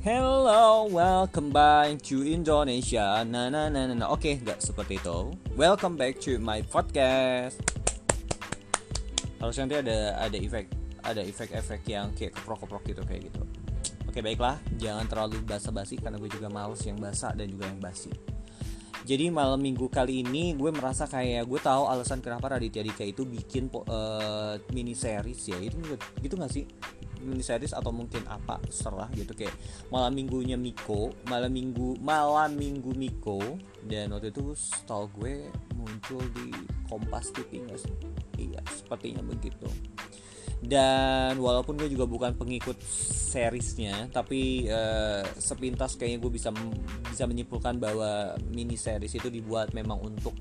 Hello, welcome back to Indonesia. Nah, nah, nah, nah, nah. Oke, nggak seperti itu. Welcome back to my podcast. Harus nanti ada ada efek ada efek-efek yang kayak keprok-keprok gitu kayak gitu. Oke, baiklah. Jangan terlalu basa-basi karena gue juga males yang basa dan juga yang basi. Jadi malam minggu kali ini gue merasa kayak gue tahu alasan kenapa Raditya Dika itu bikin uh, mini series ya itu gitu nggak sih mini series atau mungkin apa serah gitu. Kayak malam minggunya Miko malam minggu malam minggu Miko dan waktu itu setahu gue muncul di Kompas TV nggak iya sepertinya begitu. Dan walaupun gue juga bukan pengikut seriesnya tapi uh, sepintas kayaknya gue bisa bisa menyimpulkan bahwa mini series itu dibuat memang untuk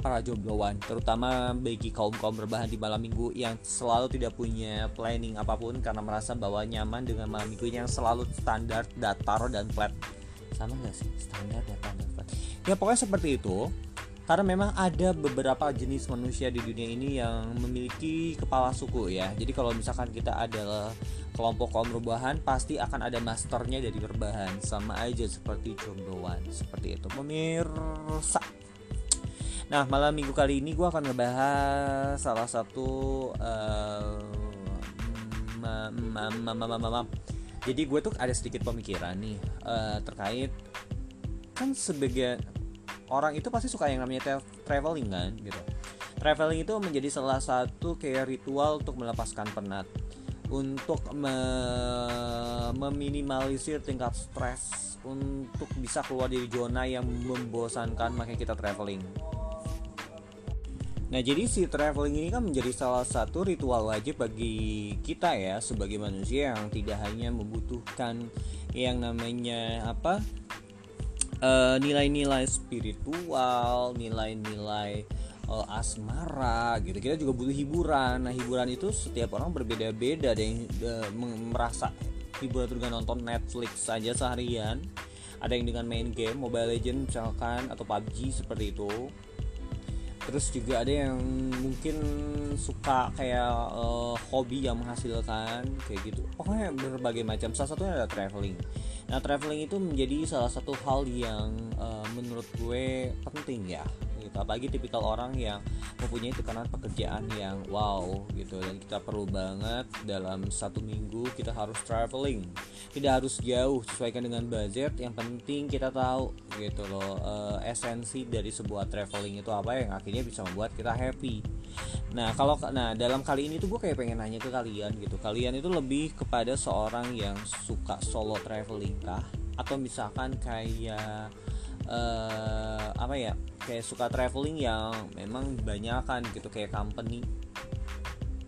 para jombloan terutama bagi kaum kaum berbahan di malam minggu yang selalu tidak punya planning apa pun karena merasa bahwa nyaman dengan malam minggu yang selalu standar datar dan flat. Sama gak sih? Standar datar dan flat. Ya pokoknya seperti itu. Karena memang ada beberapa jenis manusia di dunia ini yang memiliki kepala suku ya. Jadi kalau misalkan kita adalah kelompok kaum rebahan pasti akan ada masternya dari rebahan. Sama aja seperti jombloan. Seperti itu. Pemirsa Nah malam minggu kali ini gue akan ngebahas salah satu uh, jadi gue tuh ada sedikit pemikiran nih uh, terkait kan sebagai orang itu pasti suka yang namanya traveling kan gitu. Traveling itu menjadi salah satu kayak ritual untuk melepaskan penat, untuk me meminimalisir tingkat stres, untuk bisa keluar dari zona yang membosankan makanya kita traveling. Nah, jadi si traveling ini kan menjadi salah satu ritual wajib bagi kita ya sebagai manusia yang tidak hanya membutuhkan yang namanya apa? eh, nilai-nilai spiritual, nilai-nilai uh, asmara gitu. Kita juga butuh hiburan. Nah, hiburan itu setiap orang berbeda-beda. Ada yang uh, merasa hiburan itu dengan nonton Netflix saja seharian. Ada yang dengan main game Mobile Legends misalkan atau PUBG seperti itu terus juga ada yang mungkin suka kayak uh, hobi yang menghasilkan kayak gitu. Pokoknya berbagai macam. Salah satunya ada traveling. Nah traveling itu menjadi salah satu hal yang uh, menurut gue penting ya gitu. Apalagi tipikal orang yang mempunyai tekanan pekerjaan yang wow gitu. Dan kita perlu banget dalam satu minggu kita harus traveling. Tidak harus jauh sesuaikan dengan budget. Yang penting kita tahu gitu loh uh, esensi dari sebuah traveling itu apa yang akhirnya bisa membuat kita happy. Nah kalau nah dalam kali ini tuh gue kayak pengen nanya ke kalian gitu. Kalian itu lebih kepada seorang yang suka solo traveling kah? Atau misalkan kayak uh, apa ya kayak suka traveling yang memang banyak kan gitu kayak company.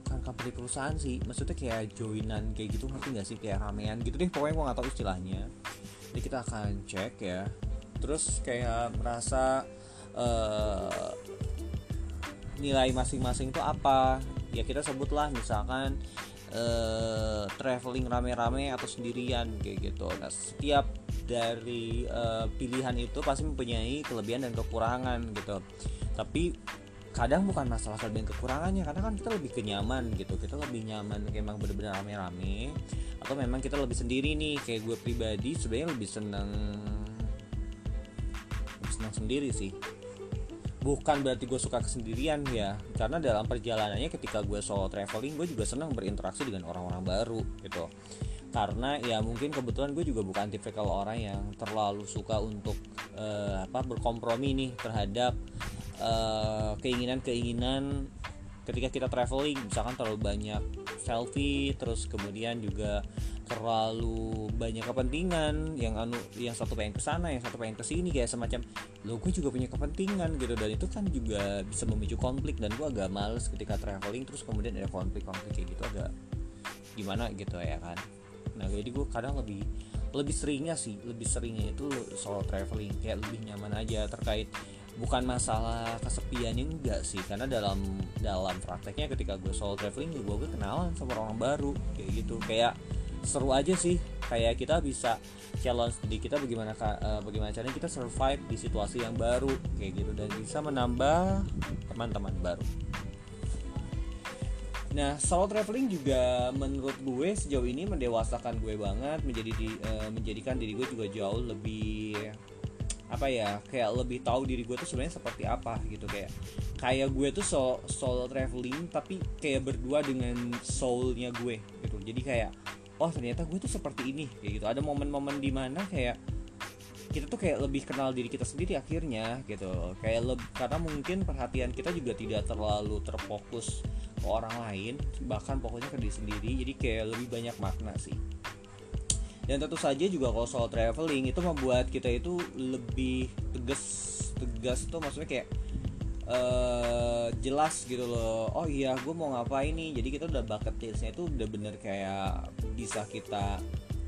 Kan company perusahaan sih. Maksudnya kayak joinan kayak gitu ngerti nggak sih? Kayak ramean gitu deh pokoknya gue nggak tahu istilahnya. Jadi kita akan cek ya. Terus kayak merasa uh, nilai masing-masing itu apa? Ya kita sebutlah misalkan uh, traveling rame-rame atau sendirian kayak gitu. Nah setiap dari uh, pilihan itu pasti mempunyai kelebihan dan kekurangan gitu. Tapi kadang bukan masalah kelebihan kekurangannya karena kan kita lebih kenyaman gitu. Kita lebih nyaman memang benar-benar rame-rame atau memang kita lebih sendiri nih. Kayak gue pribadi sebenarnya lebih seneng lebih senang sendiri sih. Bukan berarti gue suka kesendirian ya. Karena dalam perjalanannya ketika gue solo traveling gue juga senang berinteraksi dengan orang-orang baru gitu karena ya mungkin kebetulan gue juga bukan tipikal orang yang terlalu suka untuk uh, apa berkompromi nih terhadap keinginan keinginan-keinginan ketika kita traveling. Misalkan terlalu banyak selfie terus kemudian juga terlalu banyak kepentingan. Yang anu yang satu pengen ke sana yang satu pengen ke sini kayak semacam lo gue juga punya kepentingan gitu. Dan itu kan juga bisa memicu konflik dan gue agak males ketika traveling terus kemudian ada konflik-konflik kayak gitu agak gimana gitu ya kan nah jadi gue kadang lebih lebih seringnya sih lebih seringnya itu solo traveling kayak lebih nyaman aja terkait bukan masalah kesepiannya enggak sih karena dalam dalam prakteknya ketika gue solo traveling gue gue kenalan sama orang baru kayak gitu. Kayak seru aja sih kayak kita bisa challenge di kita bagaimana uh, bagaimana caranya kita survive di situasi yang baru kayak gitu. Dan bisa menambah teman-teman baru Nah, solo traveling juga menurut gue sejauh ini mendewasakan gue banget, menjadi di, uh, menjadikan diri gue juga jauh lebih apa ya kayak lebih tahu diri gue tuh sebenarnya seperti apa gitu. Kayak kayak gue tuh so, solo traveling tapi kayak berdua dengan soulnya gue gitu. Jadi kayak oh ternyata gue tuh seperti ini kayak gitu. Ada momen-momen di mana kayak kita tuh kayak lebih kenal diri kita sendiri akhirnya gitu. Kayak lebih karena mungkin perhatian kita juga tidak terlalu terfokus ke orang lain bahkan pokoknya ke diri sendiri jadi kayak lebih banyak makna sih. Dan tentu saja juga kalau soal traveling itu membuat kita itu lebih tegas tegas tuh maksudnya kayak uh, jelas gitu loh oh iya gue mau ngapain nih? Jadi kita udah bucket listnya itu udah bener kayak bisa kita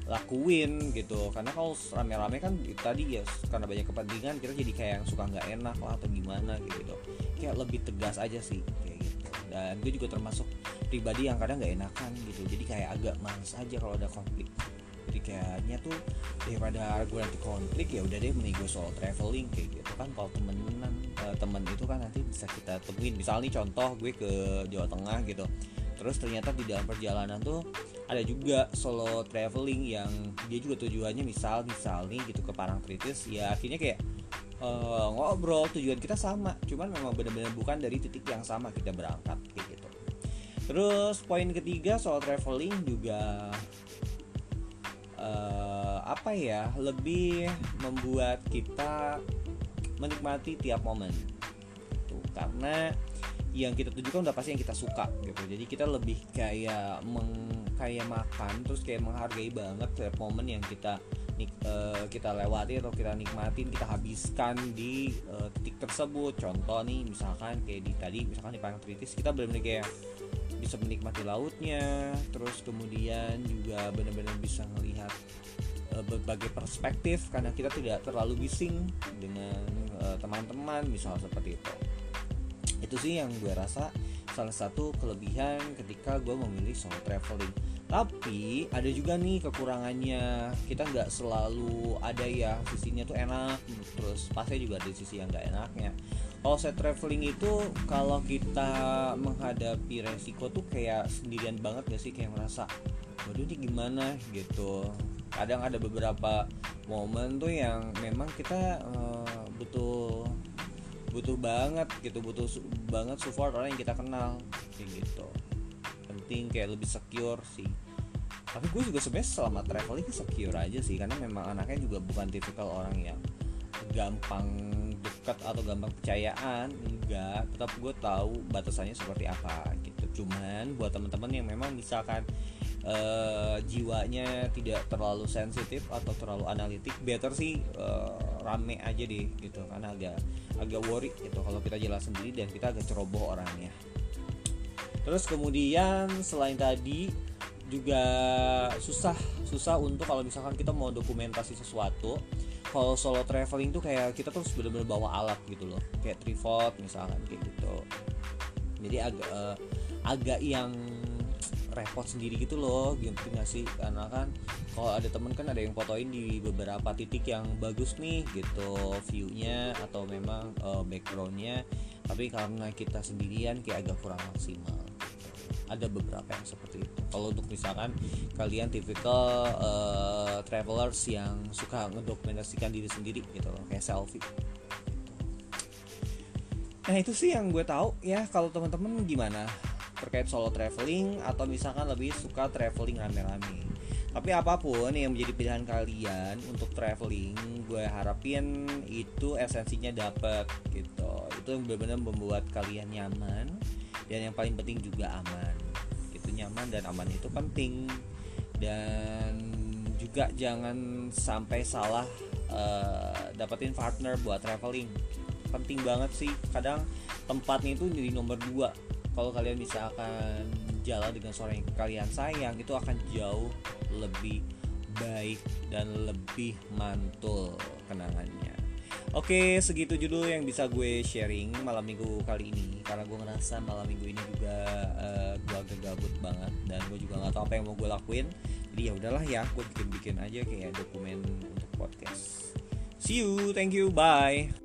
lakuin gitu. Karena kalau rame-rame kan tadi ya karena banyak kepentingan kita jadi kayak yang suka nggak enak lah atau gimana gitu. Kayak lebih tegas aja sih kayak gitu dan gue juga termasuk pribadi yang kadang nggak enakan gitu. Jadi kayak agak males aja kalau ada konflik. Jadi kayaknya tuh daripada gue nanti konflik ya udah deh mending soal traveling kayak gitu kan. Kalau temenan uh, temen itu kan nanti bisa kita temuin. Misalnya contoh gue ke Jawa Tengah gitu. Terus ternyata di dalam perjalanan tuh ada juga solo traveling yang dia juga tujuannya misal misal nih gitu ke Parangtritis ya akhirnya kayak uh, ngobrol tujuan kita sama. Cuman memang benar-benar bukan dari titik yang sama kita berangkat kayak gitu. Terus poin ketiga soal traveling juga uh, apa ya lebih membuat kita menikmati tiap momen. Itu karena yang kita tujukan udah pasti yang kita suka gitu. Jadi kita lebih kayak meng kayak makan terus kayak menghargai banget tiap momen yang kita nik, uh, kita lewati atau kita nikmatin kita habiskan di uh, titik tersebut. Contoh nih misalkan kayak di tadi misalkan di Parangtritis kita benar-benar kayak bisa menikmati lautnya terus kemudian juga benar-benar bisa melihat uh, berbagai perspektif karena kita tidak terlalu bising dengan teman-teman misal seperti itu. Itu sih yang gue rasa salah satu kelebihan ketika gue memilih solo traveling tapi ada juga nih kekurangannya. Kita nggak selalu ada ya sisinya tuh enak. Terus pasti juga ada sisi yang nggak enaknya. Kalau saya traveling itu kalau kita menghadapi resiko tuh kayak sendirian banget gak sih? Kayak merasa waduh ini gimana? Gitu. Kadang ada beberapa momen tuh yang memang kita uh, butuh butuh banget gitu butuh su banget support orang yang kita kenal. Kayak gitu. Penting kayak lebih secure sih tapi gue juga sebenarnya selama traveling secure aja sih karena memang anaknya juga bukan tipikal orang yang gampang dekat atau gampang percayaan enggak. Tetap gue tahu batasannya seperti apa gitu. Cuman buat teman-teman yang memang misalkan uh, jiwanya tidak terlalu sensitif atau terlalu analitik better sih uh, rame aja deh gitu. Karena agak agak worry gitu. Kalau kita jalan sendiri dan kita agak ceroboh orangnya. Terus kemudian selain tadi juga susah susah untuk kalau misalkan kita mau dokumentasi sesuatu kalau solo traveling tuh kayak kita tuh bener-bener bawa alat gitu loh kayak tripod misalkan kayak gitu. Jadi agak uh, agak yang repot sendiri gitu loh gitu nggak sih? Karena kan kalau ada temen kan ada yang fotoin di beberapa titik yang bagus nih gitu viewnya atau memang uh, backgroundnya. Tapi karena kita sendirian kayak agak kurang maksimal ada beberapa yang seperti itu. Kalau untuk misalkan kalian tipikal uh, travelers yang suka ngedokumentasikan diri sendiri gitu loh kayak selfie. Nah itu sih yang gue tahu. Ya kalau teman-teman gimana terkait solo traveling atau misalkan lebih suka traveling rame-rame? Tapi apa pun yang menjadi pilihan kalian untuk traveling gue harapin itu esensinya dapet gitu. Itu yang benar-benar membuat kalian nyaman dan yang paling penting juga aman. Itu nyaman dan aman itu penting. Dan juga jangan sampai salah uh, dapetin partner buat traveling. Penting banget sih. Kadang tempatnya itu jadi nomor dua. Kalau kalian bisa akan jalan dengan seorang yang kalian sayang itu akan jauh lebih baik dan lebih mantul kenangannya Oke, segitu judul yang bisa gue sharing malam minggu kali ini karena gue ngerasa malam minggu ini juga uh, gue agak gabut banget dan gue juga nggak tahu apa yang mau gue lakuin. Jadi ya udahlah ya, gue bikin-bikin aja kayak dokumen untuk podcast. See you, thank you, bye.